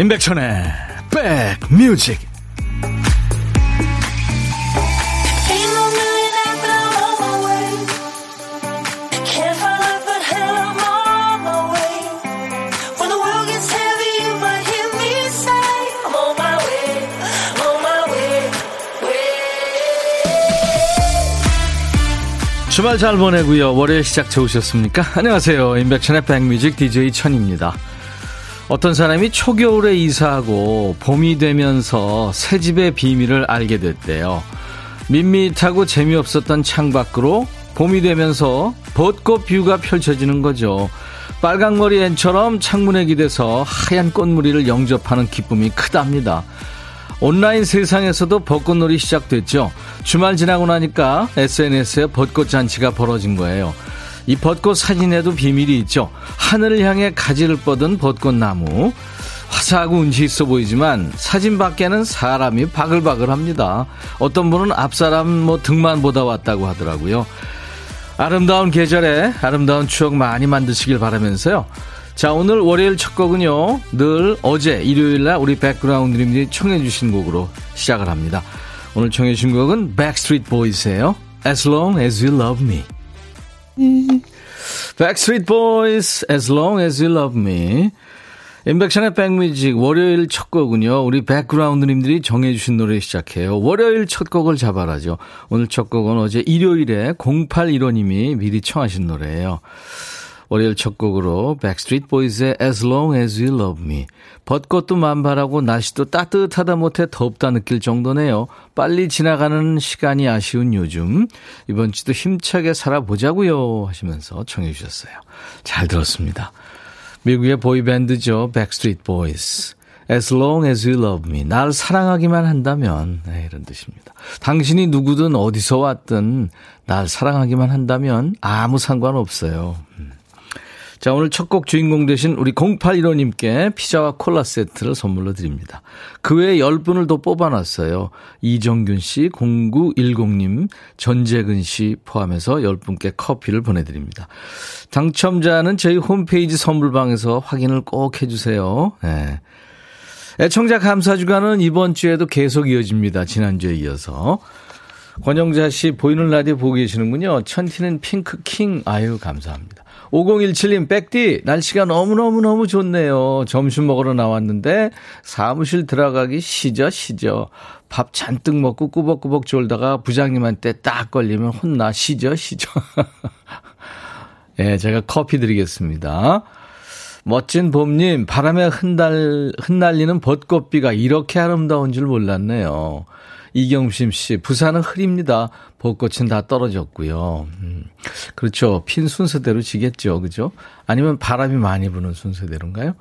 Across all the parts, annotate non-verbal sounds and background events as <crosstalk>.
임백천의 백뮤직 주말 잘 보내고요. 월요일 시작 좋으셨습니까? <laughs> 안녕하세요. 임백천의 백뮤직 DJ 천입니다. 어떤 사람이 초겨울에 이사하고 봄이 되면서 새 집의 비밀을 알게 됐대요. 밋밋하고 재미없었던 창밖으로 봄이 되면서 벚꽃 뷰가 펼쳐지는 거죠. 빨강머리 앤처럼 창문에 기대서 하얀 꽃무리를 영접하는 기쁨이 크답니다. 온라인 세상에서도 벚꽃놀이 시작됐죠. 주말 지나고 나니까 SNS에 벚꽃 잔치가 벌어진 거예요. 이 벚꽃 사진에도 비밀이 있죠. 하늘을 향해 가지를 뻗은 벚꽃나무. 화사하고 운치 있어 보이지만 사진 밖에는 사람이 바글바글합니다. 어떤 분은 앞사람 뭐 등만 보다 왔다고 하더라고요. 아름다운 계절에 아름다운 추억 많이 만드시길 바라면서요. 자, 오늘 월요일 첫 곡은요. 늘 어제 일요일날 우리 백그라운드님들이 청해주신 곡으로 시작을 합니다. 오늘 청해주신 곡은 Backstreet Boys예요. As long as you love me. <laughs> Backstreet Boys, As Long As You Love Me. 인백션의 백뮤직 월요일 첫 곡은요. 우리 백그라운드님들이 정해주신 노래 시작해요. 월요일 첫 곡을 잡아라죠. 오늘 첫 곡은 어제 일요일에 0815님이 미리 청하신 노래예요. 월요일 첫 곡으로 백스트리트 보이즈의 As Long As You Love Me. 벚꽃도 만발하고 날씨도 따뜻하다 못해 덥다 느낄 정도네요. 빨리 지나가는 시간이 아쉬운 요즘. 이번 주도 힘차게 살아보자고요 하시면서 청해 주셨어요. 잘 들었습니다. 미국의 보이밴드죠. 백스트리트 보이즈. As long as you love me. 날 사랑하기만 한다면. 네, 이런 뜻입니다. 당신이 누구든 어디서 왔든 날 사랑하기만 한다면 아무 상관없어요. 음. 자, 오늘 첫 곡 주인공 되신 우리 0815님께 피자와 콜라 세트를 선물로 드립니다. 그 외에 10분을 더 뽑아놨어요. 이정균 씨, 0910님, 전재근 씨 포함해서 10분께 커피를 보내드립니다. 당첨자는 저희 홈페이지 선물방에서 확인을 꼭 해주세요. 네. 애청자 감사 주간은 이번 주에도 계속 이어집니다. 지난주에 이어서. 권영자 씨 보이는 라디오 보고 계시는군요. 천티는 핑크 킹. 아유, 감사합니다. 5017님, 백디, 날씨가 너무너무너무 좋네요. 점심 먹으러 나왔는데, 사무실 들어가기 시저, 시저. 밥 잔뜩 먹고 꾸벅꾸벅 졸다가 부장님한테 딱 걸리면 혼나, 시저, 시저. <laughs> 예, 네, 제가 커피 드리겠습니다. 멋진 봄님, 바람에 흩날, 흩날리는 벚꽃비가 이렇게 아름다운 줄 몰랐네요. 이경심 씨, 부산은 흐립니다. 벚꽃은 다 떨어졌고요. 음, 그렇죠. 핀 순서대로 지겠죠. 그죠? 아니면 바람이 많이 부는 순서대로인가요?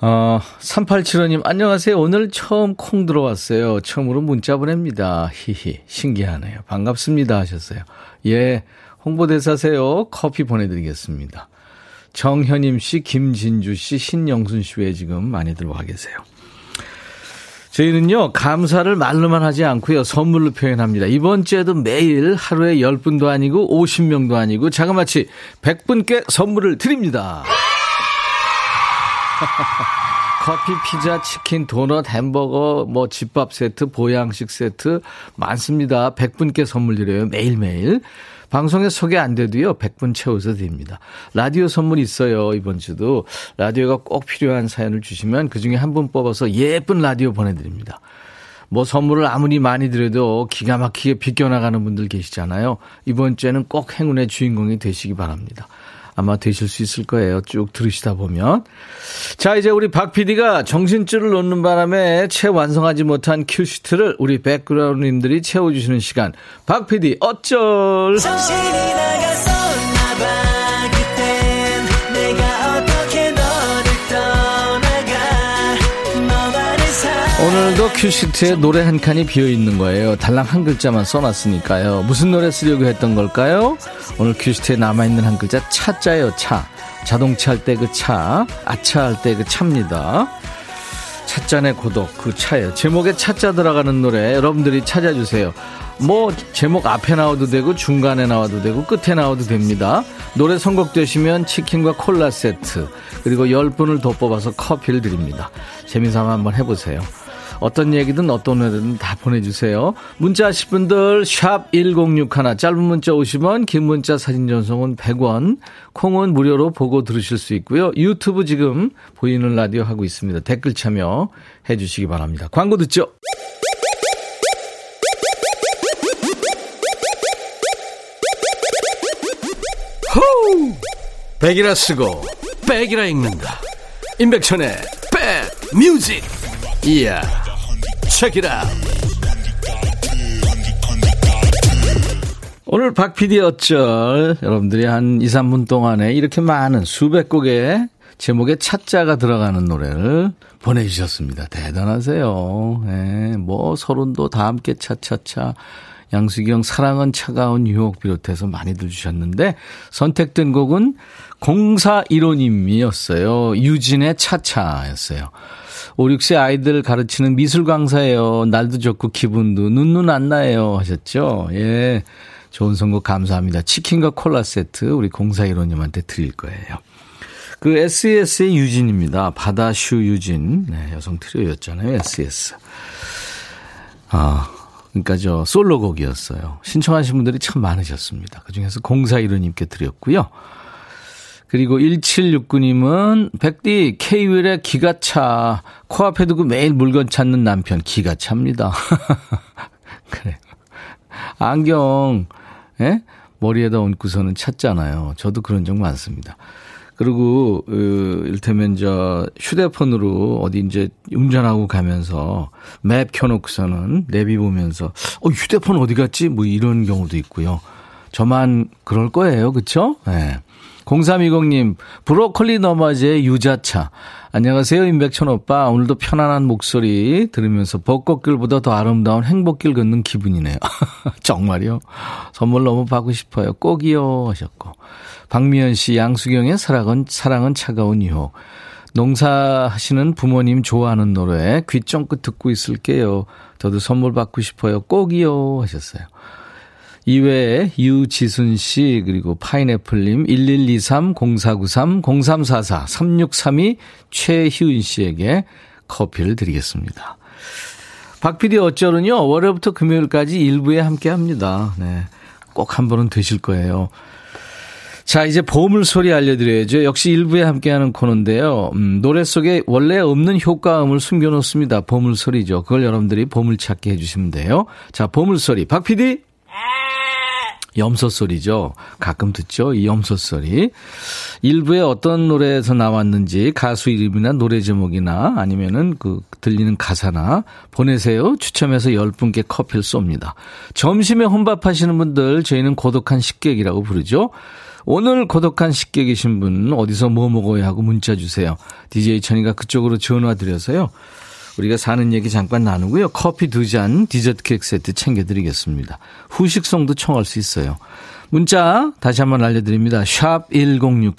어, 3875님, 안녕하세요. 오늘 처음 콩 들어왔어요. 처음으로 문자 보냅니다. 히히, 신기하네요. 반갑습니다. 하셨어요. 예, 홍보대사세요. 커피 보내드리겠습니다. 정현임 씨, 김진주 씨, 신영순 씨 외에 지금 많이 들어와 계세요. 저희는요, 감사를 말로만 하지 않고요, 선물로 표현합니다. 이번 주에도 매일 하루에 10분도 아니고 50명도 아니고 자그마치 100분께 선물을 드립니다. <laughs> 커피, 피자, 치킨, 도넛, 햄버거, 뭐 집밥 세트, 보양식 세트 많습니다. 100분께 선물 드려요. 매일매일. 방송에 소개 안 돼도요, 100분 채워서 드립니다. 라디오 선물 있어요, 이번 주도. 라디오가 꼭 필요한 사연을 주시면 그 중에 한 분 뽑아서 예쁜 라디오 보내드립니다. 뭐 선물을 아무리 많이 드려도 기가 막히게 비껴나가는 분들 계시잖아요. 이번 주에는 꼭 행운의 주인공이 되시기 바랍니다. 아마 되실 수 있을 거예요. 쭉 들으시다 보면. 자, 이제 우리 박 PD가 정신줄을 놓는 바람에 채 완성하지 못한 큐시트를 우리 백그라운드님들이 채워주시는 시간. 박 PD, 어쩔! 오늘도 큐시트에 노래 한 칸이 비어 있는 거예요. 달랑 한 글자만 써놨으니까요. 무슨 노래 쓰려고 했던 걸까요? 오늘 큐시트에 남아있는 한 글자 차자요, 차. 자동차 할 때 그 차, 아차 할 때 그 차입니다. 찻잔의 고독 그 차에 제목에 차자 들어가는 노래 여러분들이 찾아주세요. 뭐 제목 앞에 나와도 되고 중간에 나와도 되고 끝에 나와도 됩니다. 노래 선곡되시면 치킨과 콜라 세트 그리고 10분을 더 뽑아서 커피를 드립니다. 재미삼아 한번 해보세요. 어떤 얘기든 어떤 노래든 다 보내주세요. 문자 하실 분들 샵 1061 짧은 문자 50원 긴 문자 사진 전송은 100원 콩은 무료로 보고 들으실 수 있고요. 유튜브 지금 보이는 라디오 하고 있습니다. 댓글 참여 해 주시기 바랍니다. 광고 듣죠. 호우! 백이라 쓰고 백이라 읽는다. 임백천의 백 뮤직. 이야. 체키라. 오늘 박 PD 어쩔 여러분들이 한 2, 3분 동안에 이렇게 많은 수백 곡의 제목에 차자가 들어가는 노래를 보내주셨습니다. 대단하세요. 네, 뭐 서른도 다 함께 차차차 양수경 사랑은 차가운 유혹 비롯해서 많이들 주셨는데 선택된 곡은 공사 1호님이었어요. 유진의 차차였어요. 5, 6세 아이들 가르치는 미술 강사예요. 날도 좋고 기분도 눈눈 안 나요 하셨죠. 예. 좋은 선곡 감사합니다. 치킨과 콜라 세트 우리 공사 1호님한테 드릴 거예요. 그 SES의 유진입니다. 바다슈 유진. 네, 여성 트리오였잖아요. SES. 아, 그러니까 저 솔로곡이었어요. 신청하신 분들이 참 많으셨습니다. 그중에서 공사 1호님께 드렸고요. 그리고 1769님은 백디 K윌의 기가 차. 코앞에 두고 매일 물건 찾는 남편 기가 찹니다. <laughs> 그래. 안경 예? 머리에다 얹고서는 찾잖아요. 저도 그런 적 많습니다. 그리고 그 일테면 저 휴대폰으로 어디 이제 운전하고 가면서 맵 켜놓고서는 내비 보면서 어 휴대폰 어디 갔지? 뭐 이런 경우도 있고요. 저만 그럴 거예요, 그렇죠? 네. 0320님, 브로콜리 너마저의 유자차. 안녕하세요, 임백천 오빠. 오늘도 편안한 목소리 들으면서 벚꽃길보다 더 아름다운 행복길 걷는 기분이네요. <laughs> 정말요? 선물 너무 받고 싶어요. 꼭이요. 하셨고. 박미연 씨, 양수경의 사랑은, 사랑은 차가운 유혹. 농사하시는 부모님 좋아하는 노래 귀 쫑긋 듣고 있을게요. 저도 선물 받고 싶어요. 꼭이요. 하셨어요. 이외에 유지순 씨, 그리고 파인애플님, 1123, 0493, 0344, 3632, 최희은 씨에게 커피를 드리겠습니다. 박 PD 어쩌는요, 월요일부터 금요일까지 일부에 함께 합니다. 네. 꼭 한 번은 되실 거예요. 자, 이제 보물 소리 알려드려야죠. 역시 일부에 함께하는 코너인데요. 음, 노래 속에 원래 없는 효과음을 숨겨놓습니다. 보물 소리죠. 그걸 여러분들이 보물 찾기 해주시면 돼요. 자, 보물 소리. 박 PD? 염소 소리죠. 가끔 듣죠. 이 염소 소리. 일부에 어떤 노래에서 나왔는지 가수 이름이나 노래 제목이나 아니면은 그 들리는 가사나 보내세요. 추첨해서 10분께 커피를 쏩니다. 점심에 혼밥 하시는 분들 저희는 고독한 식객이라고 부르죠. 오늘 고독한 식객이신 분 어디서 뭐 먹어야 하고 문자 주세요. DJ 천이가 그쪽으로 전화 드려서요. 우리가 사는 얘기 잠깐 나누고요. 커피 두 잔, 디저트 케이크 세트 챙겨드리겠습니다. 후식송도 청할 수 있어요. 문자 다시 한번 알려드립니다. 샵 1061,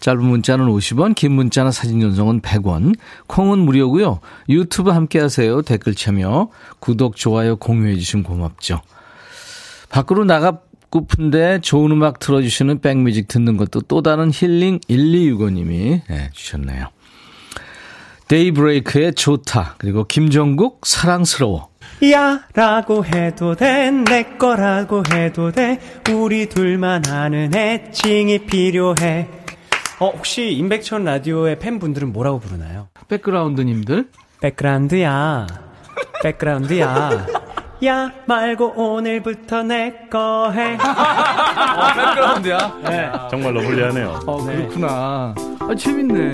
짧은 문자는 50원, 긴 문자나 사진 전송은 100원, 콩은 무료고요. 유튜브 함께 하세요. 댓글 참여, 구독, 좋아요, 공유해 주시면 고맙죠. 밖으로 나가고픈데 좋은 음악 틀어주시는 백뮤직 듣는 것도 또 다른 힐링 1265님이 네, 주셨네요. 데이브레이크의 좋다. 그리고 김정국 사랑스러워. 야 라고 해도 돼 내 거라고 해도 돼 우리 둘만 아는 애칭이 필요해 어 혹시 임백천 라디오의 팬분들은 뭐라고 부르나요? 백그라운드님들 백그라운드야 백그라운드야 야 말고 오늘부터 내 거 해. 어, 백그라운드야? 네. 정말로 불리하네요. 어, 그렇구나. 아, 재밌네.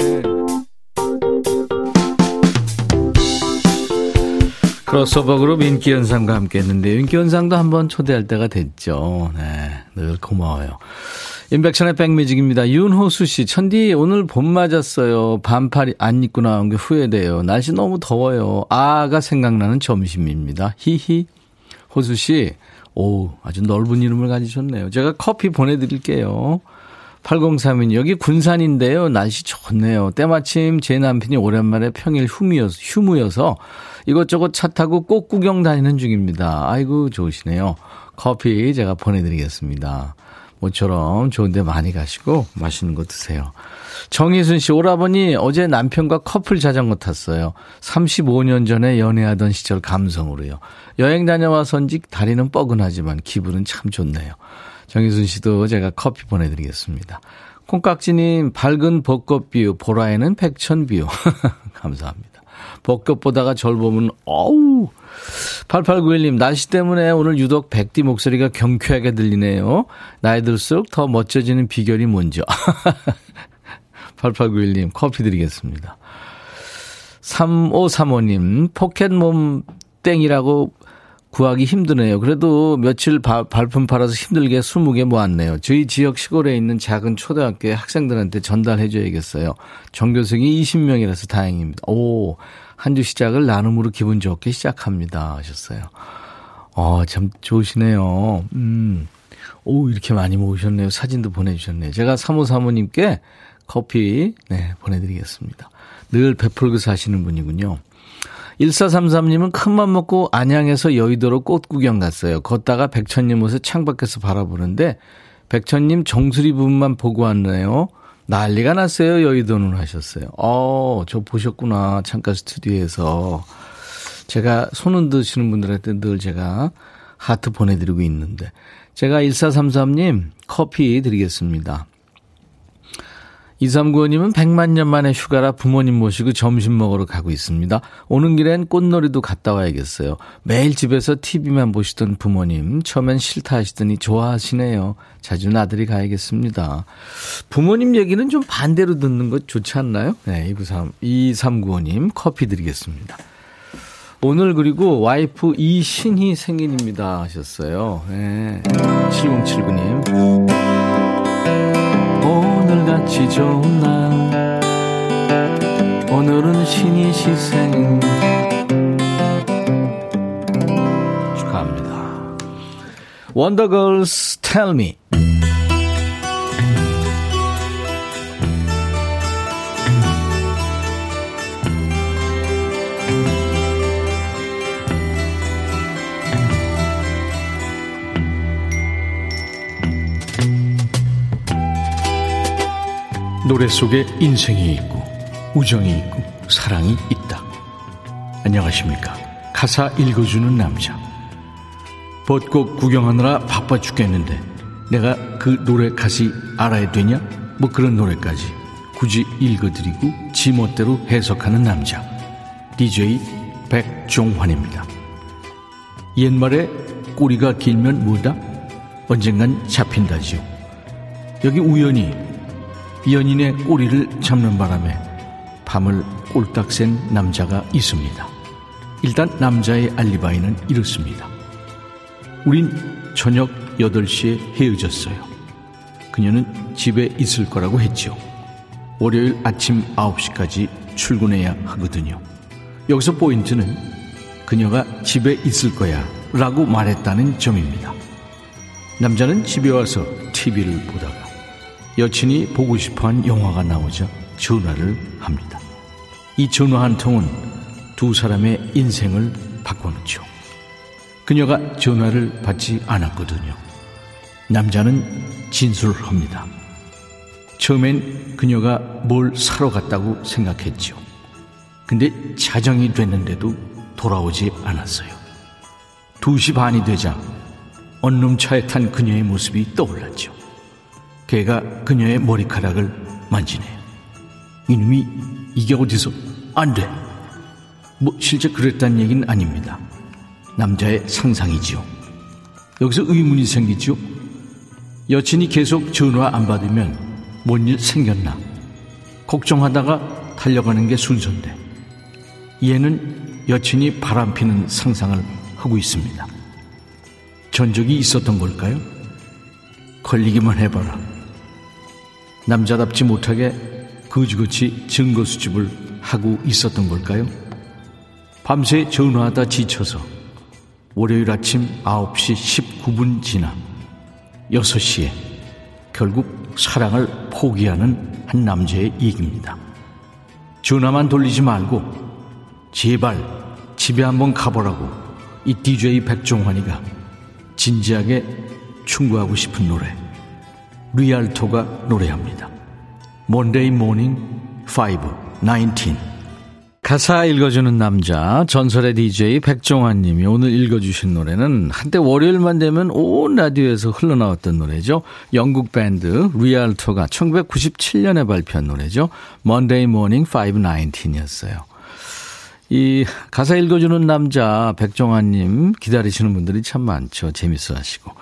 크로스오버 그룹 인기현상과 함께 했는데 인기현상도 한번 초대할 때가 됐죠. 네, 늘 고마워요. 인백션의 백뮤직입니다. 윤호수 씨, 천디 오늘 봄 맞았어요. 반팔 안 입고 나온 게 후회돼요. 날씨 너무 더워요. 아가 생각나는 점심입니다. 히히. 호수 씨, 오, 아주 넓은 이름을 가지셨네요. 제가 커피 보내드릴게요. 8032님, 여기 군산인데요. 날씨 좋네요. 때마침 제 남편이 오랜만에 평일 휴무여서, 휴무여서 이것저것 차 타고 꼭 구경 다니는 중입니다. 아이고, 좋으시네요. 커피 제가 보내드리겠습니다. 모처럼 좋은데 많이 가시고 맛있는 거 드세요. 정희순 씨, 오라버니 어제 남편과 커플 자전거 탔어요. 35년 전에 연애하던 시절 감성으로요. 여행 다녀와서인지 다리는 뻐근하지만 기분은 참 좋네요. 정희순 씨도 제가 커피 보내드리겠습니다. 콩깍지님, 밝은 벚꽃 view, 보라에는 백천 view. <laughs> 감사합니다. 벚꽃 보다가 절 보면, 어우. 8891님, 날씨 때문에 오늘 유독 백디 목소리가 경쾌하게 들리네요. 나이 들수록 더 멋져지는 비결이 뭔죠? 8891님, <laughs> 커피 드리겠습니다. 3535님, 포켓몬 땡이라고 구하기 힘드네요. 그래도 며칠 바, 발품 팔아서 힘들게 20개 모았네요. 저희 지역 시골에 있는 작은 초등학교에 학생들한테 전달해 줘야겠어요. 전교생이 20명이라서 다행입니다. 오, 한 주 시작을 나눔으로 기분 좋게 시작합니다. 하셨어요. 어, 참 좋으시네요. 음. 오, 이렇게 많이 모으셨네요. 사진도 보내주셨네요. 제가 사모 사모님께 커피, 네, 보내드리겠습니다. 늘 베풀고 사시는 분이군요. 1433님은 큰맘 먹고 안양에서 여의도로 꽃 구경 갔어요. 걷다가 백천님 옷을 창밖에서 바라보는데 백천님 정수리 부분만 보고 왔네요. 난리가 났어요. 여의도는 하셨어요. 어, 저 보셨구나. 창가 스튜디오에서. 제가 손 흔드시는 분들한테 늘 제가 하트 보내드리고 있는데. 제가 1433님 커피 드리겠습니다. 2395님은 100만 년 만에 휴가라 부모님 모시고 점심 먹으러 가고 있습니다. 오는 길엔 꽃놀이도 갔다 와야겠어요. 매일 집에서 TV만 보시던 부모님, 처음엔 싫다 하시더니 좋아하시네요. 자주 나들이 가야겠습니다. 부모님 얘기는 좀 반대로 듣는 것 좋지 않나요? 네, 2395님 커피 드리겠습니다. 오늘 그리고 와이프 이신희 생일입니다 하셨어요. 네, 7079님. 오늘같이 좋은 날. 오늘은 신이 시생. 축하합니다. 원더걸스 Tell Me 노래 속에 인생이 있고 우정이 있고 사랑이 있다. 안녕하십니까. 가사 읽어주는 남자. 벚꽃 구경하느라 바빠 죽겠는데 내가 그 노래 가시 알아야 되냐? 뭐 그런 노래까지 굳이 읽어드리고 지멋대로 해석하는 남자. DJ 백종환입니다. 옛말에 꼬리가 길면 뭐다? 언젠간 잡힌다지요. 여기 우연히 연인의 꼬리를 잡는 바람에 밤을 꼴딱 센 남자가 있습니다. 일단 남자의 알리바이는 이렇습니다. 우린 저녁 8시에 헤어졌어요. 그녀는 집에 있을 거라고 했죠. 월요일 아침 9시까지 출근해야 하거든요. 여기서 포인트는 그녀가 집에 있을 거야 라고 말했다는 점입니다. 남자는 집에 와서 TV를 보다가 여친이 보고 싶어 한 영화가 나오자 전화를 합니다. 이 전화 한 통은 두 사람의 인생을 바꿔놓죠. 그녀가 전화를 받지 않았거든요. 남자는 진술을 합니다. 처음엔 그녀가 뭘 사러 갔다고 생각했죠. 근데 자정이 됐는데도 돌아오지 않았어요. 2시 반이 되자 언놈 차에 탄 그녀의 모습이 떠올랐죠. 개가 그녀의 머리카락을 만지네요. 이놈이 이게 어디서 안 돼. 뭐 실제 그랬다는 얘기는 아닙니다. 남자의 상상이지요. 여기서 의문이 생기죠. 여친이 계속 전화 안 받으면 뭔 일 생겼나 걱정하다가 달려가는 게 순서인데 얘는 여친이 바람피는 상상을 하고 있습니다. 전적이 있었던 걸까요? 걸리기만 해봐라. 남자답지 못하게 거지거지 증거 수집을 하고 있었던 걸까요? 밤새 전화하다 지쳐서 월요일 아침 9시 19분 지나 6시에 결국 사랑을 포기하는 한 남자의 얘기입니다. 전화만 돌리지 말고 제발 집에 한번 가보라고 이 DJ 백종환이가 진지하게 충고하고 싶은 노래 리알토가 노래합니다. Monday Morning 5 19 가사 읽어주는 남자 전설의 DJ 백종환 님이 오늘 읽어주신 노래는 한때 월요일만 되면 온 라디오에서 흘러나왔던 노래죠. 영국 밴드 리알토가 1997년에 발표한 노래죠. Monday Morning 519 이었어요. 이 가사 읽어주는 남자 백종환 님 기다리시는 분들이 참 많죠. 재밌어 하시고.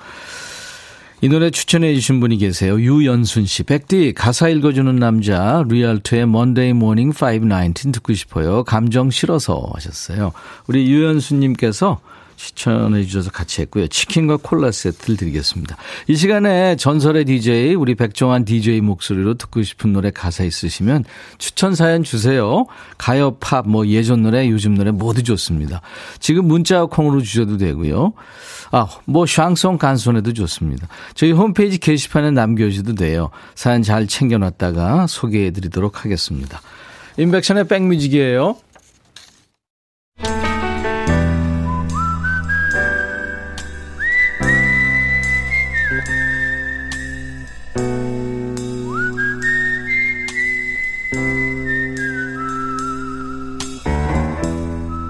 이 노래 추천해 주신 분이 계세요. 유연순 씨. 백디 가사 읽어주는 남자 리얼토의 Monday Morning 519 듣고 싶어요. 감정 실어서 하셨어요. 우리 유연순 님께서 추천해 주셔서 같이 했고요. 치킨과 콜라 세트를 드리겠습니다. 이 시간에 전설의 DJ, 우리 백종환 DJ 목소리로 듣고 싶은 노래 가사 있으시면 추천 사연 주세요. 가요, 팝, 뭐 예전 노래, 요즘 노래 모두 좋습니다. 지금 문자 콩으로 주셔도 되고요. 아, 뭐 샹송 간손에도 좋습니다. 저희 홈페이지 게시판에 남겨 주셔도 돼요. 사연 잘 챙겨 놨다가 소개해 드리도록 하겠습니다. 인백션의 백뮤직이에요.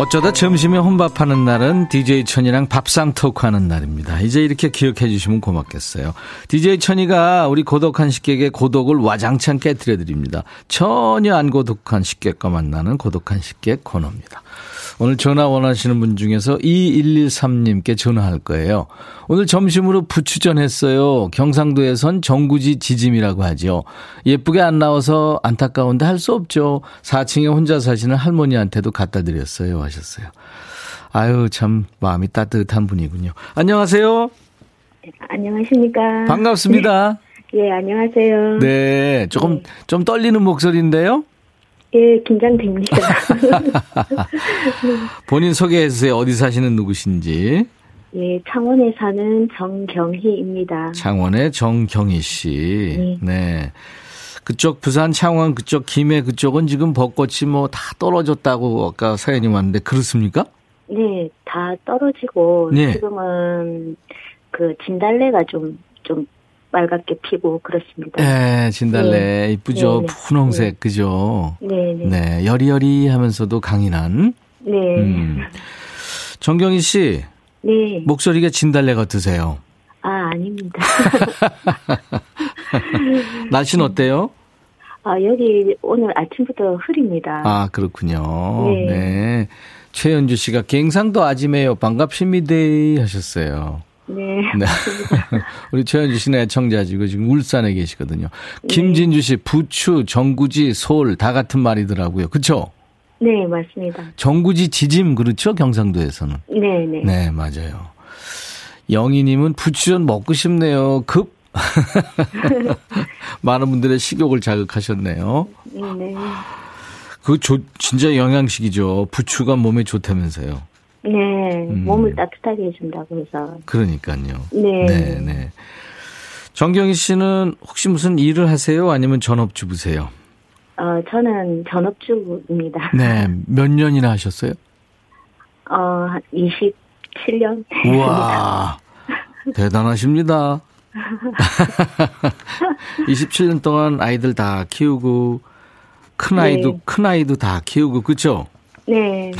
어쩌다 점심에 혼밥하는 날은 DJ 천이랑 밥상 토크하는 날입니다. 이제 이렇게 기억해 주시면 고맙겠어요. DJ 천이가 우리 고독한 식객의 고독을 와장창 깨뜨려 드립니다. 전혀 안 고독한 식객과 만나는 고독한 식객 코너입니다. 오늘 전화 원하시는 분 중에서 2113님께 전화할 거예요. 오늘 점심으로 부추전 했어요. 경상도에선 정구지 지짐이라고 하죠. 예쁘게 안 나와서 안타까운데 할 수 없죠. 4층에 혼자 사시는 할머니한테도 갖다 드렸어요. 하셨어요. 아유, 참 마음이 따뜻한 분이군요. 안녕하세요. 안녕하십니까. 반갑습니다. 네. <laughs> 예, 안녕하세요. 네, 조금 네. 좀 떨리는 목소리인데요. 예, 긴장됩니다. <laughs> 본인 소개해 주세요. 어디 사시는 누구신지. 예, 창원에 사는 정경희입니다. 창원의 정경희 씨. 네. 네. 그쪽 부산 창원 그쪽 김해 그쪽은 지금 벚꽃이 뭐 다 떨어졌다고 아까 사연이 왔는데 그렇습니까? 네, 다 떨어지고 네. 지금은 그 진달래가 좀좀 좀 빨갛게 피고 그렇습니다. 네, 진달래 네. 이쁘죠. 네, 네. 분홍색 네. 그죠. 네, 네. 네, 여리여리하면서도 강인한. 네. 음. 정경희 씨. 네. 목소리가 진달래 같으세요. 아, 아닙니다. <laughs> 날씨는 어때요? 아, 여기 오늘 아침부터 흐립니다. 아, 그렇군요. 네. 네. 최현주 씨가 갱상도 아지매요. 반갑습니다. 하셨어요. 네. 네. <laughs> 우리 최현주 씨는 애청자지고 지금 울산에 계시거든요. 김진주 씨, 부추, 정구지, 솔 다 같은 말이더라고요. 그쵸? 네, 맞습니다. 정구지 지짐 그렇죠? 경상도에서는. 네, 네. 네, 맞아요. 영희님은 부추전 먹고 싶네요. 급. <laughs> 많은 분들의 식욕을 자극하셨네요. 네. 그 조, 진짜 영양식이죠. 부추가 몸에 좋다면서요. 네, 음. 몸을 따뜻하게 해준다고 해서. 그러니까요. 네. 네, 네. 정경희 씨는 혹시 무슨 일을 하세요? 아니면 전업주부세요? 어, 저는 전업주부입니다. 네, 몇 년이나 하셨어요? 어, 27년. 우와, <laughs> 대단하십니다. <laughs> 27년 동안 아이들 다 키우고, 큰 아이도, 네. 큰 아이도 다 키우고, 그쵸? 네.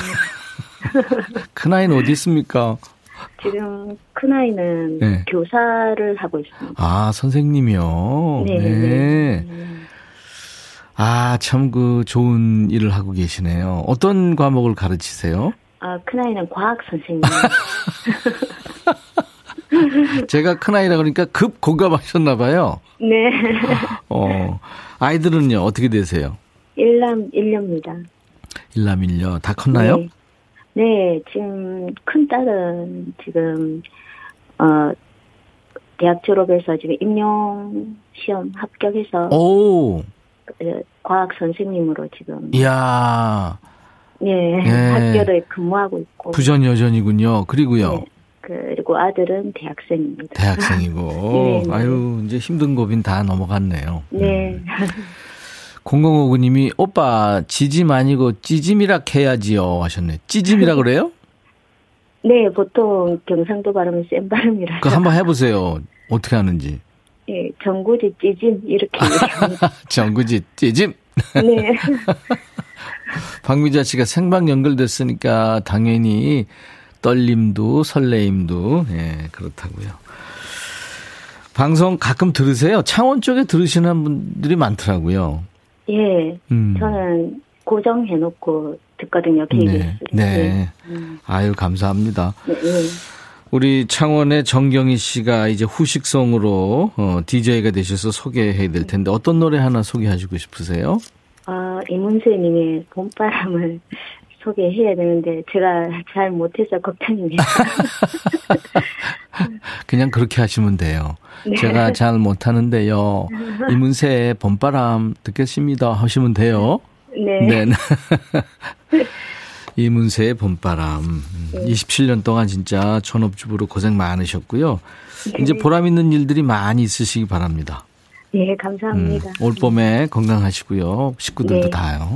<laughs> 큰 아이는 어디 있습니까? 지금 큰 아이는 네. 교사를 하고 있습니다. 아, 선생님이요? 네. 네. 네. 아, 참 그 좋은 일을 하고 계시네요. 어떤 과목을 가르치세요? 아, 큰 아이는 과학 선생님. <laughs> 제가 큰아이라 그러니까 급 공감하셨나 봐요. 네. <laughs> 어, 아이들은요, 어떻게 되세요? 일남 1녀입니다. 일남 1녀. 다 컸나요? 네. 네, 지금 큰 딸은 지금 어, 대학 졸업해서 지금 임용 시험 합격해서 오. 그, 과학 선생님으로 지금 이야. 예, 예. 학교를 근무하고 있고 부전 여전이군요. 그리고요. 네. 그리고 아들은 대학생입니다. 대학생이고. <laughs> 네, 아유, 이제 힘든 고빈 다 넘어갔네요. 네. 음. 0059님이 오빠 지짐 아니고 찌짐이라 해야지요 하셨네. 찌짐이라 그래요? <laughs> 네, 보통 경상도 발음은 센 발음이라. 그 한번 해보세요. 어떻게 하는지. 예, 정구지 찌짐 이렇게. <laughs> 정구지 찌짐. 네. 박미자 씨가 생방 연결됐으니까 당연히 떨림도 설레임도 예, 그렇다고요. 방송 가끔 들으세요? 창원 쪽에 들으시는 분들이 많더라고요. 예. 음. 저는 고정해 놓고 듣거든요, KBS. 네. 네. 네. 음. 아유, 감사합니다. 네, 네. 우리 창원의 정경희 씨가 이제 후식성으로 어, DJ가 되셔서 소개해야 될 텐데 어떤 노래 하나 소개하시고 싶으세요? 아, 이문세 님의 봄바람을 소개해야 되는데 제가 잘 못해서 걱정입니다. <laughs> 그냥 그렇게 하시면 돼요. 네. 제가 잘 못하는데요. <laughs> 이문세의 봄바람 듣겠습니다 하시면 돼요. 네. 네. <laughs> 이문세의 봄바람. 네. 27년 동안 진짜 전업주부로 고생 많으셨고요. 네. 이제 보람 있는 일들이 많이 있으시기 바랍니다. 네, 감사합니다. 음, 올 봄에 건강하시고요. 식구들도 네. 다요.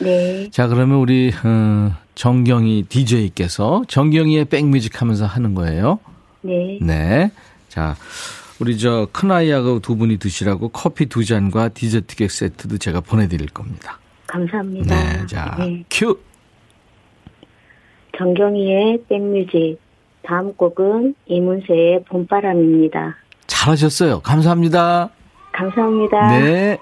네. 자, 그러면 우리 어, 정경희 DJ께서 정경희의 백뮤직 하면서 하는 거예요. 네. 네. 자, 우리 저 큰아이하고 두 분이 드시라고 커피 두 잔과 디저트 케이크 세트도 제가 보내드릴 겁니다. 감사합니다. 네. 자, 네. 큐. 정경희의 백뮤직. 다음 곡은 이문세의 봄바람입니다. 잘하셨어요. 감사합니다. 감사합니다. 네. 네.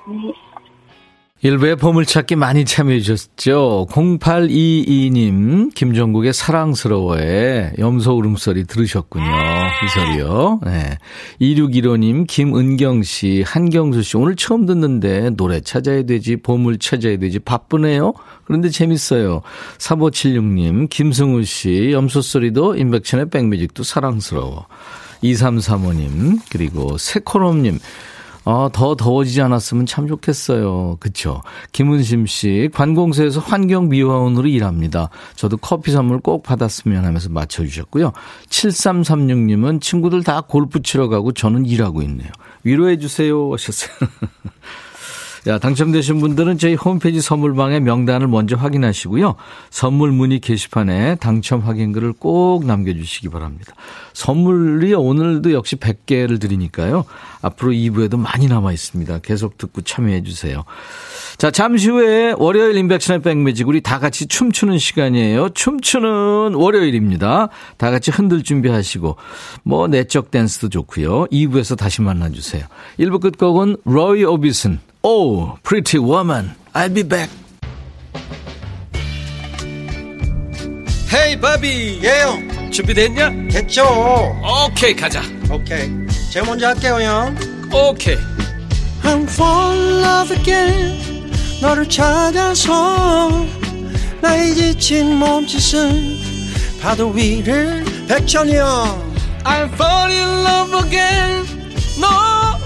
일부의 보물찾기 많이 참여해 주셨죠. 0822님, 김종국의 사랑스러워에 염소 울음소리 들으셨군요. 이 소리요. 네. 2615님, 김은경 씨, 한경수 씨, 오늘 처음 듣는데 노래 찾아야 되지, 보물 찾아야 되지, 바쁘네요. 그런데 재밌어요. 4576님, 김승우 씨, 염소 소리도 인백천의 백뮤직도 사랑스러워. 2335님, 그리고 세코롬님, 아, 더 더워지지 않았으면 참 좋겠어요. 그쵸? 김은심 씨, 관공서에서 환경미화원으로 일합니다. 저도 커피 선물 꼭 받았으면 하면서 맞춰주셨고요. 7336님은 친구들 다 골프 치러 가고 저는 일하고 있네요. 위로해주세요. 하셨어요. <laughs> 야, 당첨되신 분들은 저희 홈페이지 선물방에 명단을 먼저 확인하시고요. 선물 문의 게시판에 당첨 확인글을 꼭 남겨주시기 바랍니다. 선물이 오늘도 역시 100개를 드리니까요. 앞으로 2부에도 많이 남아 있습니다. 계속 듣고 참여해 주세요. 자, 잠시 후에 월요일 인백션의 백매직 우리 다 같이 춤추는 시간이에요. 춤추는 월요일입니다. 다 같이 흔들 준비하시고 뭐 내적 댄스도 좋고요. 2부에서 다시 만나 주세요. 1부 끝곡은 로이 오비슨 Oh, pretty woman, I'll be back. 헤이 바비 예영 준비됐냐? 됐죠 오케이 가자 오케이 제가 먼저 할게요 형 오케이 I'm fall in love again 너를 찾아서 나의 지친 몸짓은 파도 위를 백천이 형 I'm fall in love again 너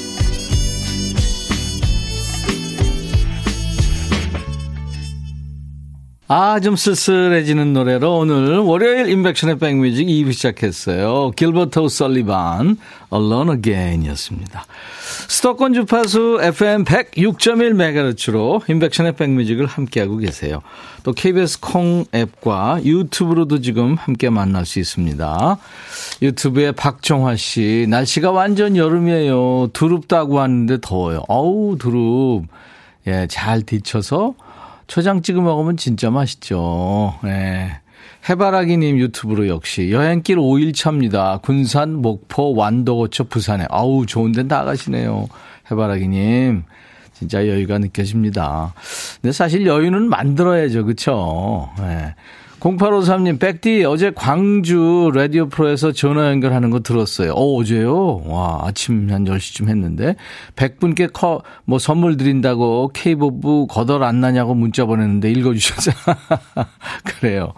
아, 좀 쓸쓸해지는 노래로 오늘 월요일 인백션의 백뮤직 2부 시작했어요. 길버트 설리반, Alone Again 이었습니다. 수도권 주파수 FM 106.1MHz로 인백션의 백뮤직을 함께하고 계세요. 또 KBS 콩 앱과 유튜브로도 지금 함께 만날 수 있습니다. 유튜브에 박정화 씨, 날씨가 완전 여름이에요. 두릅다고 하는데 더워요. 어우, 두릅. 예, 잘 데쳐서 초장 찍어 먹으면 진짜 맛있죠. 네. 해바라기님 유튜브로 역시 여행길 5일차입니다. 군산, 목포, 완도 거쳐 부산에. 아우, 좋은 데 나가시네요. 해바라기님. 진짜 여유가 느껴집니다. 근데 사실 여유는 만들어야죠. 그쵸? 네. 0853님, 백디, 어제 광주 라디오 프로에서 전화 연결하는 거 들었어요. 어, 어제요? 와, 아침 한 10시쯤 했는데, 100분께 커, 뭐 선물 드린다고 케이버브 거덜 안 나냐고 문자 보냈는데 읽어주셔서. <laughs> 그래요.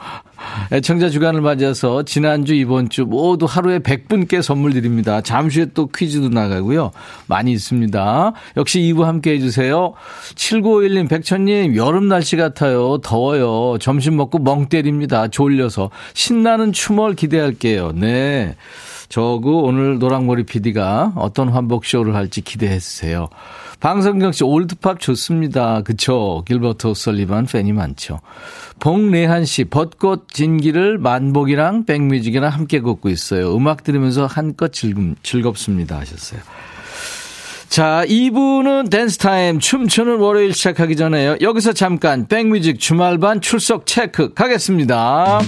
애청자 주간을 맞아서 지난주, 이번주 모두 하루에 100분께 선물 드립니다. 잠시 후에 또 퀴즈도 나가고요. 많이 있습니다. 역시 2부 함께 해주세요. 7951님, 백천님, 여름 날씨 같아요. 더워요. 점심 먹고 멍 때립니다. 졸려서. 신나는 춤을 기대할게요. 네. 저구 오늘 노랑머리 PD가 어떤 환복쇼를 할지 기대해 주세요. 방성경 씨, 올드팝 좋습니다. 그쵸? 길버트 설리반 팬이 많죠. 봉래한 씨, 벚꽃 진기를 만복이랑 백뮤직이랑 함께 걷고 있어요. 음악 들으면서 한껏 즐금, 즐겁습니다. 하셨어요. 자, 2부는 댄스타임 춤추는 월요일 시작하기 전에요. 여기서 잠깐 백뮤직 주말반 출석 체크 가겠습니다.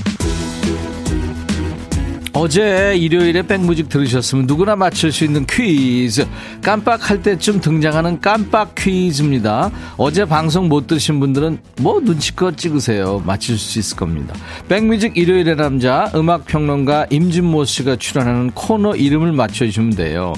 어제 일요일에 백뮤직 들으셨으면 누구나 맞출 수 있는 퀴즈. 깜빡할 때쯤 등장하는 깜빡 퀴즈입니다. 어제 방송 못 들으신 분들은 뭐 눈치껏 찍으세요. 맞출 수 있을 겁니다. 백뮤직 일요일의 남자 음악평론가 임진모 씨가 출연하는 코너 이름을 맞춰주시면 돼요.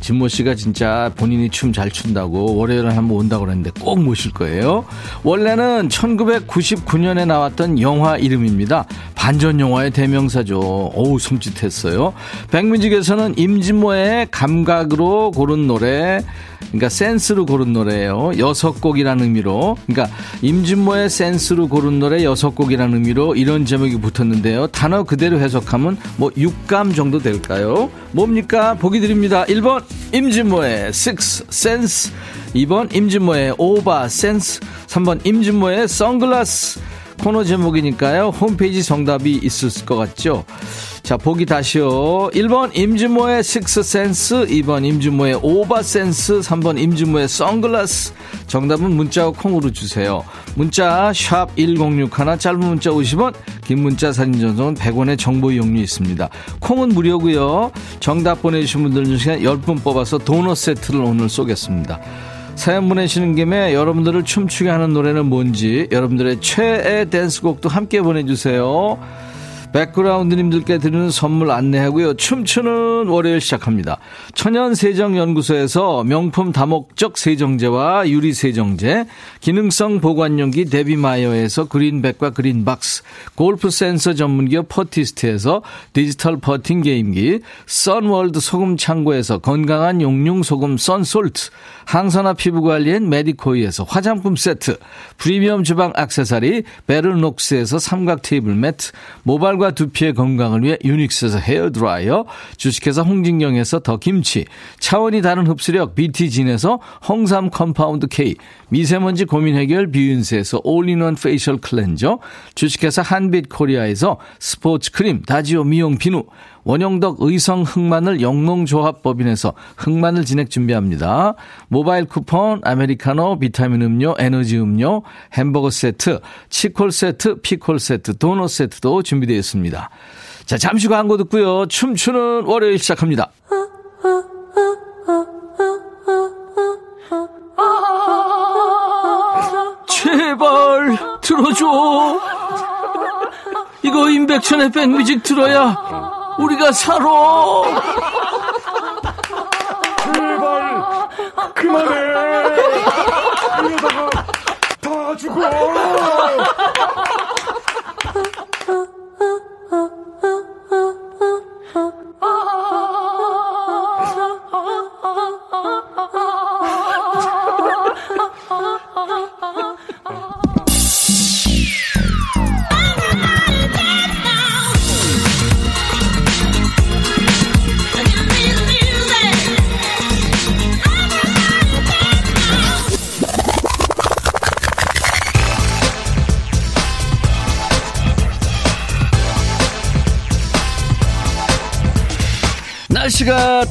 진모 씨가 진짜 본인이 춤 잘 춘다고 월요일에 한번 온다고 그랬는데 꼭 모실 거예요. 원래는 1999년에 나왔던 영화 이름입니다. 반전 영화의 대명사죠. 어우, 솜짓했어요. 백뮤직에서는 임진모의 감각으로 고른 노래, 그러니까 센스로 고른 노래예요. 여섯 곡이라는 의미로. 그러니까 임진모의 센스로 고른 노래 여섯 곡이라는 의미로 이런 제목이 붙었는데요. 단어 그대로 해석하면 뭐 육감 정도 될까요? 뭡니까? 보기 드립니다. 1번 임진모의 Six Sense 2번 임진모의 오바 센스 3번 임진모의 선글라스 코너 제목이니까요. 홈페이지 정답이 있을 것 같죠? 자, 보기 다시요. 1번 임준모의 식스센스, 2번 임준모의 오버센스, 3번 임준모의 선글라스. 정답은 문자와 콩으로 주세요. 문자 샵 1061, 짧은 문자 50원, 긴 문자 사진 전송은 100원의 정보 이용료 있습니다. 콩은 무료고요. 정답 보내주신 분들 중에 10분 뽑아서 도넛 세트를 오늘 쏘겠습니다. 사연 보내시는 김에 여러분들을 춤추게 하는 노래는 뭔지 여러분들의 최애 댄스곡도 함께 보내주세요. 백그라운드님들께 드리는 선물 안내하고요. 춤추는 월요일 시작합니다. 천연세정연구소에서 명품 다목적 세정제와 유리세정제, 기능성 보관용기 데비마이어에서 그린백과 그린박스, 골프 센서 전문기업 퍼티스트에서 디지털 퍼팅 게임기, 선월드 소금 창고에서 건강한 용융 소금 썬솔트, 항산화 피부관리엔 메디코이에서 화장품 세트, 프리미엄 주방 악세사리 베르녹스에서 삼각 테이블 매트, 모발 과 두피의 건강을 위해 유닉스에서 헤어드라이어, 주식회사 홍진경에서 더 김치, 차원이 다른 흡수력 BT진에서 홍삼 컴파운드 K, 미세먼지 고민 해결 뷰인스에서 올인원 페이셜 클렌저, 주식회사 한빛 코리아에서 스포츠 크림 다지오 미용 비누, 원형덕 의성 흑마늘 영농조합법인에서 흑마늘 진액 준비합니다. 모바일 쿠폰, 아메리카노, 비타민 음료, 에너지 음료, 햄버거 세트, 치콜 세트, 피콜 세트, 도넛 세트도 준비되어 있습니다. 자, 잠시 광고 듣고요. 춤추는 월요일 시작합니다. 제발 들어줘. 이거 임백천의 백뮤직 들어야 우리가 살아. 제발 그만해.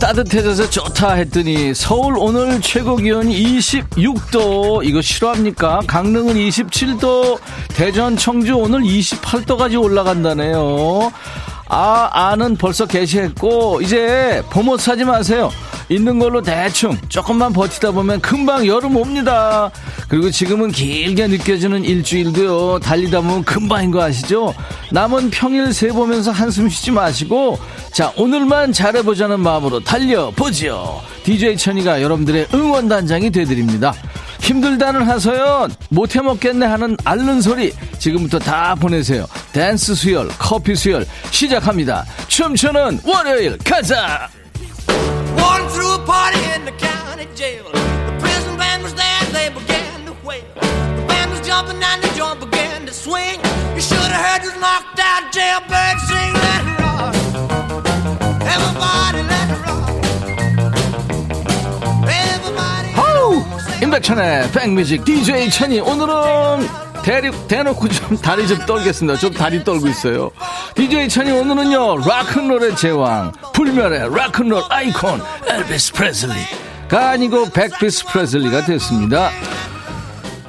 따뜻해져서 좋다 했더니 서울 오늘 최고 기온이 26도 이거 싫어합니까? 강릉은 27도 대전 청주 오늘 28도까지 올라간다네요. 아, 아는 벌써 개시했고, 이제 봄옷 사지 마세요. 있는 걸로 대충 조금만 버티다 보면 금방 여름 옵니다. 그리고 지금은 길게 느껴지는 일주일도요, 달리다 보면 금방인 거 아시죠? 남은 평일 세 보면서 한숨 쉬지 마시고, 자, 오늘만 잘해보자는 마음으로 달려보죠. DJ 천이가 여러분들의 응원단장이 되드립니다. 힘들다는 하소연 못해먹겠네 하는 앓는 소리 지금부터 다 보내세요 댄스 수혈 커피 수혈 시작합니다 춤추는 월요일 가자 jumping and the joint began to swing. You should have heard this knocked out jailbird sing. Let it rock. Everybody let it rock. Everybody. 호우! 임백천의 백뮤직 DJ 천이 오늘은 대리, 대놓고 좀 다리 좀 떨겠습니다. 좀 다리 떨고 있어요. DJ 천이 오늘은요, 락큰롤의 제왕, 불멸의 락큰롤 아이콘, 엘비스 프레슬리가 아니고 백비스 프레슬리가 됐습니다.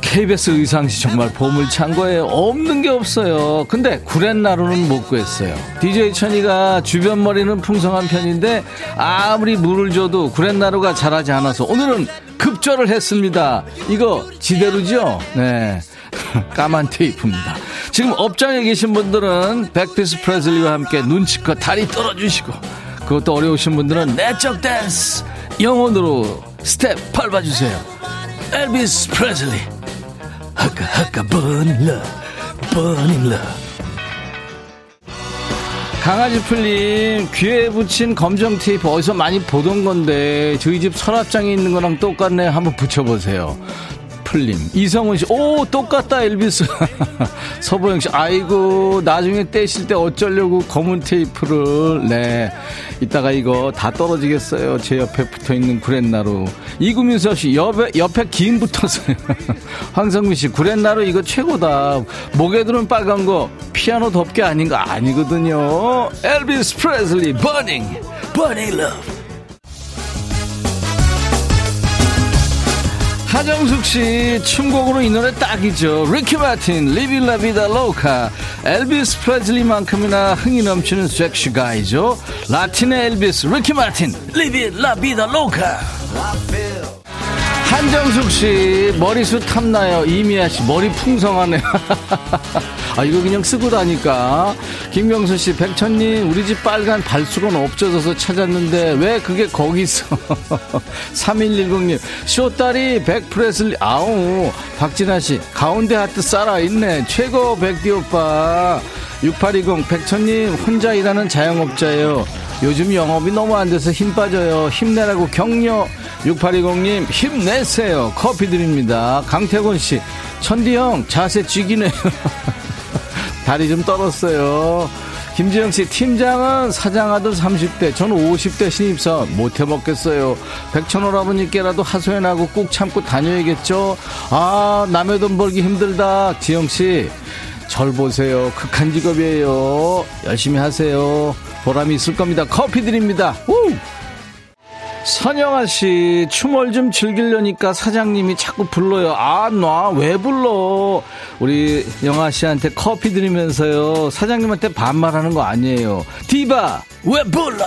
KBS 의상실 정말 보물찬 거예요. 없는 게 없어요. 근데 구렛나루는 못 구했어요. DJ 천이가 주변 머리는 풍성한 편인데 아무리 물을 줘도 구렛나루가 자라지 않아서 오늘은 급조를 했습니다. 이거 지대로죠? 네. <laughs> 까만 테이프입니다. 지금 업장에 계신 분들은 백비스 프레슬리와 함께 눈치껏 다리 떨어주시고 그것도 어려우신 분들은 내적 댄스 영혼으로 스텝 밟아주세요. 엘비스 프레슬리 love burning love. 강아지 풀림 귀에 붙인 검정 테이프 어디서 많이 보던 건데 저희 집 서랍장에 있는 거랑 똑같네. 한번 붙여보세요 풀림 이성훈 씨, 오 똑같다 엘비스. <laughs> 서보영 씨, 아이고 나중에 떼실 때 어쩌려고 검은 테이프를 네 이따가 이거 다 떨어지겠어요. 제 옆에 붙어 있는 구렛나루. 이구민서 씨, 옆에 옆에 김 붙었어요. <laughs> 황성민 씨, 구렛나루 이거 최고다. 목에 두는 빨간 거 피아노 덮개 아닌 거 아니거든요. 엘비스 프레슬리, Burning, Burning Love. 하정숙 씨 춤곡으로 이 노래 딱이죠. 리키 마틴, Livin' la Vida Loca. 엘비스 프레슬리만큼이나 흥이 넘치는 섹시 guy죠. 라틴의 엘비스, 리키 마틴, Livin' la Vida Loca. 한정숙 씨 머리숱 탐나요. 이미아 씨 머리 풍성하네요. <laughs> 아 이거 그냥 쓰고 다니까. 김경수 씨 백천님 우리 집 빨간 발수건 없어져서 찾았는데 왜 그게 거기 있어? <laughs> 3110님 쇼다리 백프레슬리 아우 박진아 씨 가운데 하트 살아 있네. 최고 백디 오빠. 6820 백천님 혼자 일하는 자영업자예요. 요즘 영업이 너무 안 돼서 힘 빠져요. 힘내라고 격려. 6820님 힘내세요. 커피 드립니다. 강태곤 씨 천디 형 자세 쥐기네요. <laughs> 다리 좀 떨었어요. 김지영 씨 팀장은 사장 아들 30대 저는 50대 신입사원 못해 먹겠어요. 백천오라버님께라도 하소연하고 꾹 참고 다녀야겠죠. 아 남의 돈 벌기 힘들다. 지영 씨. 절 보세요. 극한 직업이에요. 열심히 하세요. 보람이 있을 겁니다. 커피 드립니다. 우! 선영아 씨, 춤을 좀 즐기려니까 사장님이 자꾸 불러요. 아, 놔, 왜 불러? 우리 영아 씨한테 커피 드리면서요. 사장님한테 반말하는 거 아니에요. 디바, 왜 불러?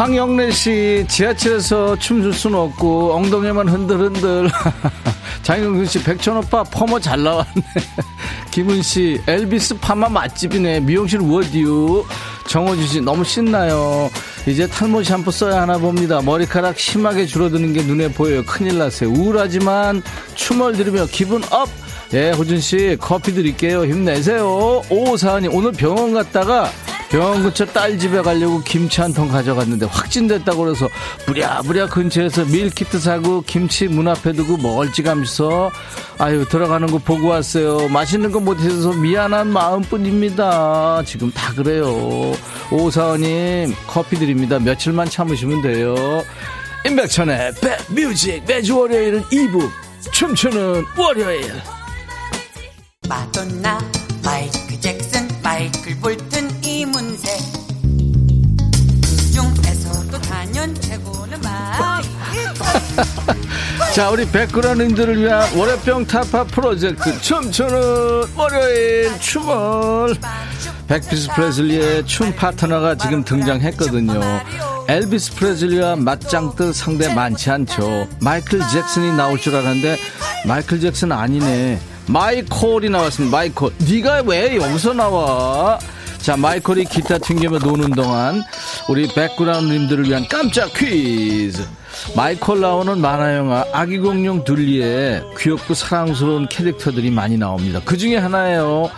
황영래 씨, 지하철에서 춤출 수는 없고, 엉덩이만 흔들흔들. <laughs> 장영순 씨, 백천 오빠, 퍼머 잘 나왔네. <laughs> 김은 씨, 엘비스 파마 맛집이네. 미용실 워디유. 정호주 씨, 너무 신나요. 이제 탈모 샴푸 써야 하나 봅니다. 머리카락 심하게 줄어드는 게 눈에 보여요. 큰일 났어요. 우울하지만 춤월 들으며 기분 up! 예, 호준 씨, 커피 드릴게요. 힘내세요. 오사원님, 오늘 병원 갔다가 병원 근처 딸 집에 가려고 김치 한 통 가져갔는데 확진됐다고 그래서 부랴부랴 근처에서 밀키트 사고 김치 문 앞에 두고 멀찌감쳐 아유 들어가는 거 보고 왔어요. 맛있는 거 못해서 미안한 마음뿐입니다. 지금 다 그래요. 오사원님 커피 드립니다. 며칠만 참으시면 돼요. 임백천의 백뮤직 매주 월요일은 2부 춤추는 월요일 마돈나 마이클 잭슨 마이클 볼튼 이문세 중에서도 단연 최고는 마이클 <laughs> 자 우리 백그라님들을 위한 월요병 타파 프로젝트 춤추는 월요일 춤월 백비스 프레슬리의 춤 파트너가 지금 등장했거든요. 엘비스 프레슬리와 맞짱 뜰 상대 많지 않죠. 마이클 잭슨이 나올 줄 알았는데 마이클 잭슨 아니네. 마이콜이 나왔습니다. 마이콜. 네가 왜 여기서 나와? 자, 마이콜이 기타 튕기며 노는 동안 우리 백그라운드님들을 위한 깜짝 퀴즈. 마이콜 나오는 만화 영화 아기 공룡 둘리에 귀엽고 사랑스러운 캐릭터들이 많이 나옵니다. 그 중에 하나예요.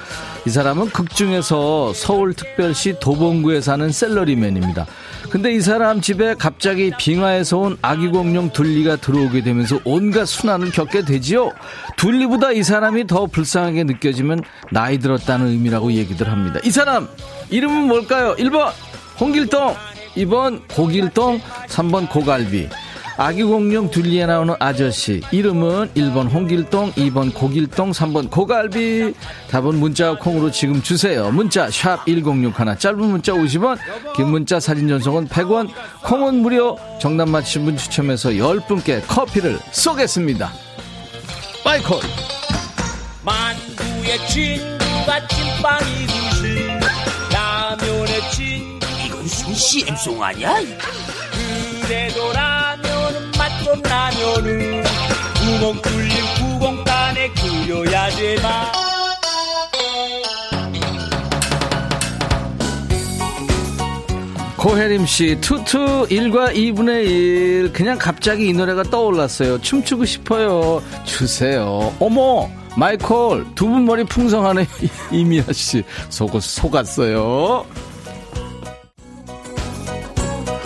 이 사람은 극중에서 서울특별시 도봉구에 사는 샐러리맨입니다. 근데 이 사람 집에 갑자기 빙하에서 온 아기 공룡 둘리가 들어오게 되면서 온갖 수난을 겪게 되지요. 둘리보다 이 사람이 더 불쌍하게 느껴지면 나이 들었다는 의미라고 얘기들 합니다. 이 사람 이름은 뭘까요? 1번 홍길동, 2번 고길동, 3번 고갈비. 아기 공룡 둘리에 나오는 아저씨. 이름은 1번 홍길동 2번 고길동 3번 고갈비. 답은 문자 콩으로 지금 주세요. 문자 샵 1061 짧은 문자 50원 긴 문자 사진 전송은 100원. 콩은 무료. 정답 맞힌 분 추첨해서 10분께 커피를 쏘겠습니다. 마이콜. 만두의 친구가 찐빵이 두시 라면의 친 이건 CM송 아니야? 그래도 라 맛좀 라면은 구멍 뚫린 구공간에 끓여야지 마 고혜림 씨, 투투 1과 2분의 1. 그냥 갑자기 이 노래가 떠올랐어요. 춤추고 싶어요. 주세요. 어머! 마이콜, 두 분 머리 풍성하네. <laughs> 이미아 씨. 속, 속았어요.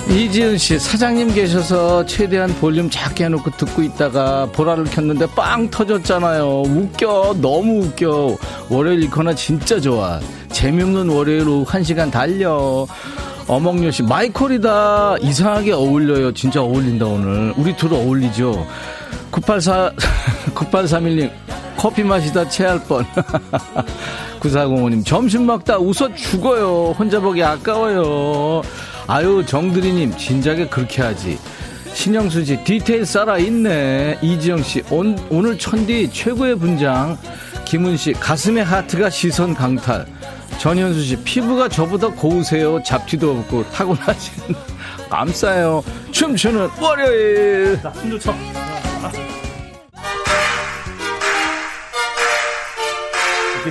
이지은 씨, 사장님 계셔서 최대한 볼륨 작게 해놓고 듣고 있다가 보라를 켰는데 빵 터졌잖아요. 웃겨. 너무 웃겨. 월요일 이거나 진짜 좋아. 재미없는 월요일 오후 1시간 달려. 어몽요 씨, 마이콜이다. 이상하게 어울려요. 진짜 어울린다, 오늘. 우리 둘 어울리죠. 984, 9831님, <laughs> 커피 마시다 체할 뻔. <laughs> 9405님, 점심 먹다 웃어 죽어요. 혼자 보기 아까워요. 아유 정드리님 진작에 그렇게 하지. 신영수 씨 디테일 살아 있네. 이지영씨 오늘 천디 최고의 분장. 김은 씨 가슴에 하트가 시선 강탈. 전현수 씨 피부가 저보다 고우세요. 잡티도 없고 타고나신 감싸요. <laughs> 춤추는 월요일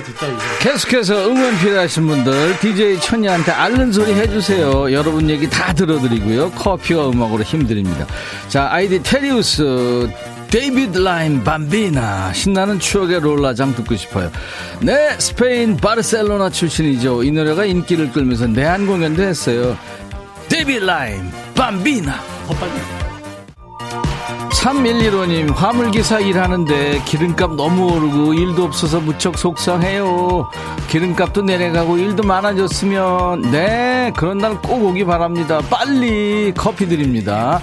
자, 춤 좀 춰. 계속해서 응원 필요하신 분들 DJ 천이한테 앓는 소리 해주세요. 여러분 얘기 다 들어드리고요. 커피와 음악으로 힘 드립니다. 자 아이디 테리우스 데이비드 라임 Bambina 신나는 추억의 롤라장 듣고 싶어요. 네 스페인 바르셀로나 출신이죠. 이 노래가 인기를 끌면서 내한 공연도 했어요. 데이비드 라임 Bambina 3115님, 화물기사 일하는데 기름값 너무 오르고 일도 없어서 무척 속상해요. 기름값도 내려가고 일도 많아졌으면, 네, 그런 날 꼭 오기 바랍니다. 빨리 커피 드립니다.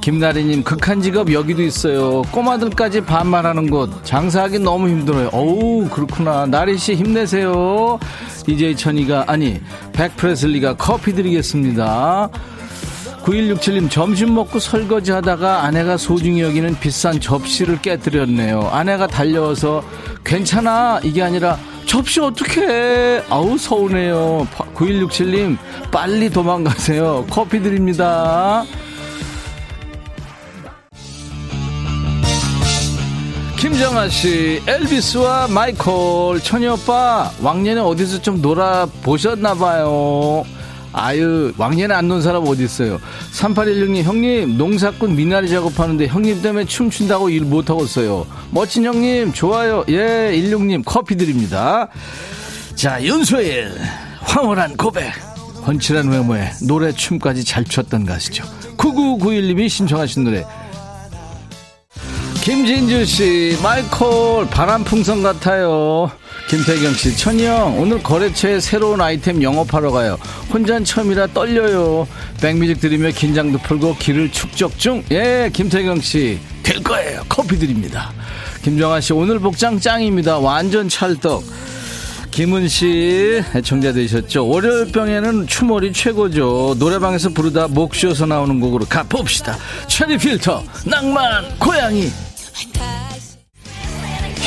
김나리님, 극한 직업 여기도 있어요. 꼬마들까지 반말하는 곳. 장사하기 너무 힘들어요. 어우, 그렇구나. 나리씨 힘내세요. DJ 천이가, 아니, 백프레슬리가 커피 드리겠습니다. 9167님 점심 먹고 설거지 하다가 아내가 소중히 여기는 비싼 접시를 깨뜨렸네요. 아내가 달려와서 괜찮아 이게 아니라 접시 어떡해 아우 서운해요. 9167님 빨리 도망가세요. 커피 드립니다. 김정아 씨, 엘비스와 마이콜, 천이 오빠, 왕년에 어디서 좀 놀아 보셨나 봐요. 아유, 왕년에 안논 사람 어디 있어요? 3816님, 형님, 농사꾼 미나리 작업하는데 형님 때문에 춤춘다고 일 못하고 있어요. 멋진 형님, 좋아요. 예, 16님, 커피 드립니다. 자, 윤소일, 황홀한 고백. 훤칠한 외모에 노래, 춤까지 잘 췄던 가수죠. 9991님이 신청하신 노래. 김진주 씨, 마이콜, 바람풍선 같아요. 김태경 씨, 천이 형, 오늘 거래처에 새로운 아이템 영업하러 가요. 혼자 처음이라 떨려요. 백뮤직 들으며 긴장도 풀고 길을 축적 중. 예, 김태경 씨, 될 거예요. 커피 드립니다. 김정아 씨, 오늘 복장 짱입니다. 완전 찰떡. 김은 씨, 애청자 되셨죠? 월요일병에는 추모리 최고죠. 노래방에서 부르다 목 쉬어서 나오는 곡으로 가봅시다. 체리 필터, 낭만, 고양이.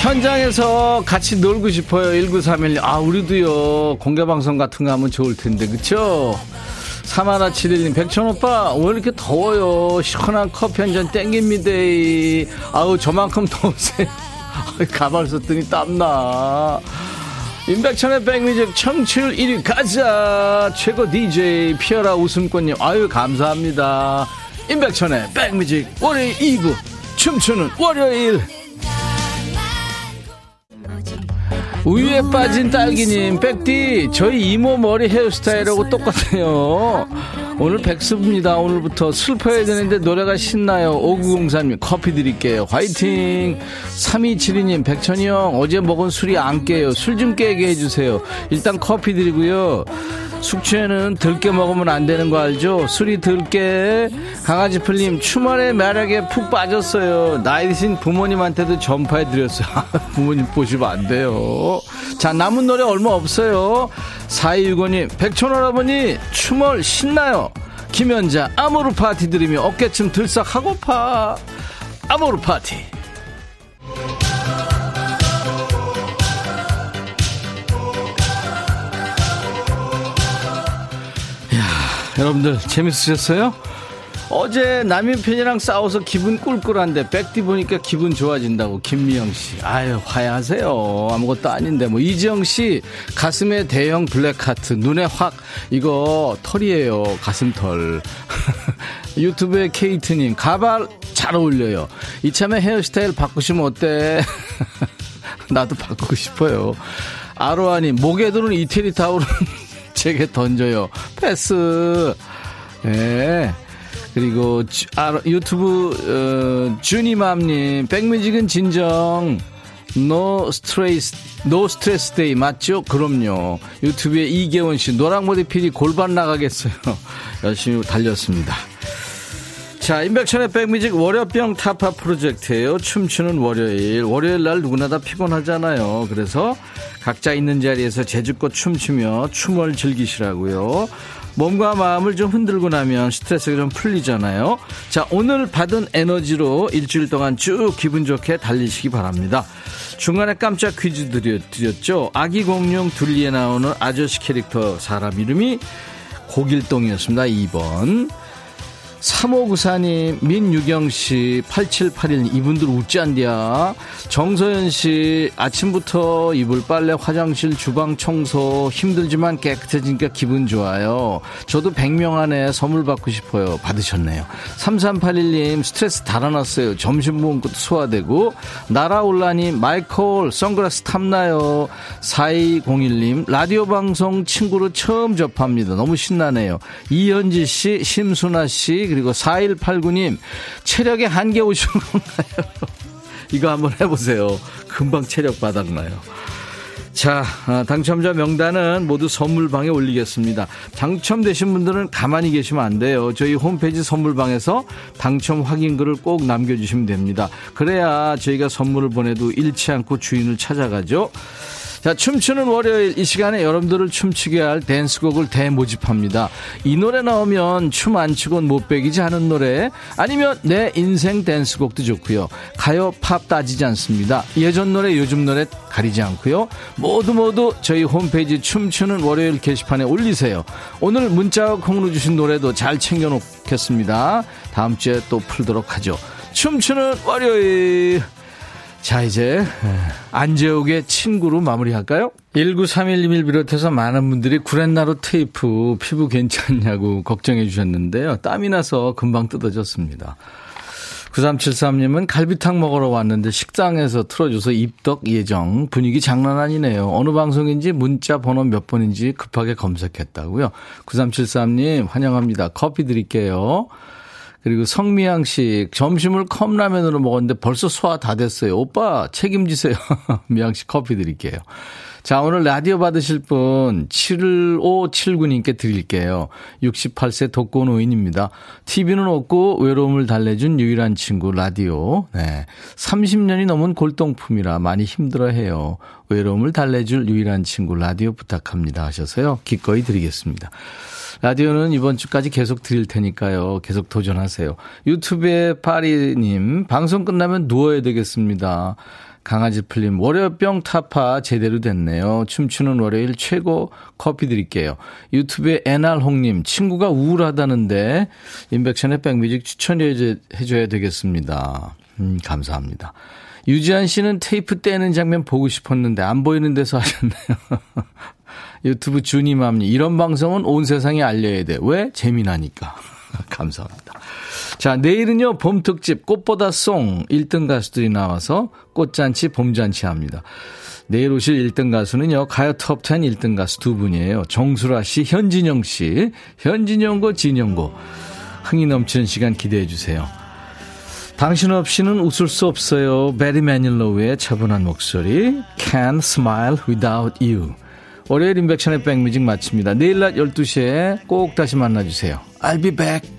현장에서 같이 놀고 싶어요. 1931. 아, 우리도요. 공개방송 같은 거 하면 좋을 텐데, 그쵸? 3171님, 백천 오빠, 왜 이렇게 더워요? 시원한 커피 한 잔 땡깁니다. 아우, 저만큼 더우세요. 가발 썼더니 땀나. 임백천의 백뮤직 청취율 1위 가자. 최고 DJ 피어라 웃음꽃님, 아유, 감사합니다. 임백천의 백뮤직 월요일 2부, 춤추는 월요일. 우유에 빠진 딸기님, 백디, 저희 이모 머리 헤어스타일하고 똑같아요. 오늘 백수입니다. 오늘부터 슬퍼야 되는데 노래가 신나요. 5903님, 커피 드릴게요. 화이팅! 3272님, 백천이 형, 어제 먹은 술이 안 깨요. 술 좀 깨게 해주세요. 일단 커피 드리고요. 숙취에는 들깨 먹으면 안 되는 거 알죠? 술이 들깨. 강아지 풀님, 주말에 매력에 푹 빠졌어요. 나이 드신 부모님한테도 전파해 드렸어요. <laughs> 부모님 보시면 안 돼요. 자, 남은 노래 얼마 없어요. 4265님, 백촌할아버니, 추멀 신나요. 김연자, 아모르 파티 들으며 어깨춤 들썩 하고파. 아모르 파티. 여러분들 재밌으셨어요? 어제 남편이랑 싸워서 기분 꿀꿀한데 백디 보니까 기분 좋아진다고 김미영 씨. 아유 화해하세요. 아무것도 아닌데 뭐 이지영 씨 가슴에 대형 블랙 하트 눈에 확 이거 털이에요 가슴털. <laughs> 유튜브에 케이트님 가발 잘 어울려요. 이참에 헤어스타일 바꾸시면 어때? <laughs> 나도 바꾸고 싶어요. 아로아님 목에 드는 이태리 타올은 <laughs> 제게 던져요. 패스. 예. 네. 그리고 주, 아, 유튜브 어, 주니맘님 백뮤직은 진정 no stress no stress day 맞죠? 그럼요. 유튜브에 이계원 씨 노랑머리 PD 골반 나가겠어요. <laughs> 열심히 달렸습니다. 자, 임백천의 백뮤직 월요병 타파 프로젝트예요. 춤추는 월요일. 월요일 날 누구나 다 피곤하잖아요. 그래서 각자 있는 자리에서 제주껏 춤추며 춤을 즐기시라고요. 몸과 마음을 좀 흔들고 나면 스트레스가 좀 풀리잖아요. 자, 오늘 받은 에너지로 일주일 동안 쭉 기분 좋게 달리시기 바랍니다. 중간에 깜짝 퀴즈 드렸죠. 아기 공룡 둘리에 나오는 아저씨 캐릭터 사람 이름이 고길동이었습니다. 2번. 3594님, 민유경씨, 8781님, 이분들 웃지 않디야. 정서연씨, 아침부터 이불 빨래, 화장실, 주방 청소, 힘들지만 깨끗해지니까 기분 좋아요. 저도 100명 안에 선물 받고 싶어요. 받으셨네요. 3381님, 스트레스 달아났어요. 점심 먹은 것도 소화되고. 나라올라님, 마이콜, 선글라스 탐나요. 4201님, 라디오 방송 친구로 처음 접합니다. 너무 신나네요. 이현지씨, 심순아씨, 그리고 4189님, 체력의 한계 오신 건가요? <laughs> 이거 한번 해보세요. 금방 체력 바닥나요. 자, 아, 당첨자 명단은 모두 선물방에 올리겠습니다. 당첨되신 분들은 가만히 계시면 안 돼요. 저희 홈페이지 선물방에서 당첨 확인글을 꼭 남겨주시면 됩니다. 그래야 저희가 선물을 보내도 잃지 않고 주인을 찾아가죠. 자, 춤추는 월요일 이 시간에 여러분들을 춤추게 할 댄스곡을 대모집합니다. 이 노래 나오면 춤 안 추곤 못 배기지 않은 노래 아니면 내 인생 댄스곡도 좋고요. 가요 팝 따지지 않습니다. 예전 노래 요즘 노래 가리지 않고요. 모두 모두 저희 홈페이지 춤추는 월요일 게시판에 올리세요. 오늘 문자 콩으로 주신 노래도 잘 챙겨 놓겠습니다. 다음 주에 또 풀도록 하죠. 춤추는 월요일 자, 이제 안재욱의 친구로 마무리할까요? 1931님을 비롯해서 많은 분들이 구렛나루 테이프 피부 괜찮냐고 걱정해 주셨는데요. 땀이 나서 금방 뜯어졌습니다. 9373님은 갈비탕 먹으러 왔는데 식당에서 틀어줘서 입덕 예정. 분위기 장난 아니네요. 어느 방송인지 문자 번호 몇 번인지 급하게 검색했다고요. 9373님 환영합니다. 커피 드릴게요. 그리고 성미양 씨, 점심을 컵라면으로 먹었는데 벌써 소화 다 됐어요. 오빠, 책임지세요. <laughs> 미양 씨 커피 드릴게요. 자, 오늘 라디오 받으실 분 7579님께 드릴게요. 68세 독거 노인입니다. TV는 없고 외로움을 달래준 유일한 친구 라디오. 네. 30년이 넘은 골동품이라 많이 힘들어해요. 외로움을 달래줄 유일한 친구 라디오 부탁합니다 하셔서요. 기꺼이 드리겠습니다. 라디오는 이번 주까지 계속 드릴 테니까요. 계속 도전하세요. 유튜브에 파리님, 방송 끝나면 누워야 되겠습니다. 강아지 풀림 월요병 타파 제대로 됐네요. 춤추는 월요일 최고 커피 드릴게요. 유튜브에 애날홍님 친구가 우울하다는데 인백션의 백뮤직 추천해줘야 되겠습니다. 음, 감사합니다. 유지한 씨는 테이프 떼는 장면 보고 싶었는데 안 보이는 데서 하셨네요. <laughs> 유튜브 주니맘님 이런 방송은 온 세상에 알려야 돼. 왜? 재미나니까. <laughs> 감사합니다. 자, 내일은요, 봄 특집 꽃보다 송 1등 가수들이 나와서 꽃잔치, 봄잔치 합니다. 내일 오실 1등 가수는요, 가요 톱10 1등 가수 두 분이에요. 정수라 씨, 현진영 씨, 현진영고, 진영고. 흥이 넘치는 시간 기대해 주세요. 당신 없이는 웃을 수 없어요. 베리 매닐로우의 차분한 목소리. Can't smile without you. 월요일 인백션의 백뮤직 마칩니다. 내일 낮 12시에 꼭 다시 만나주세요. I'll be back.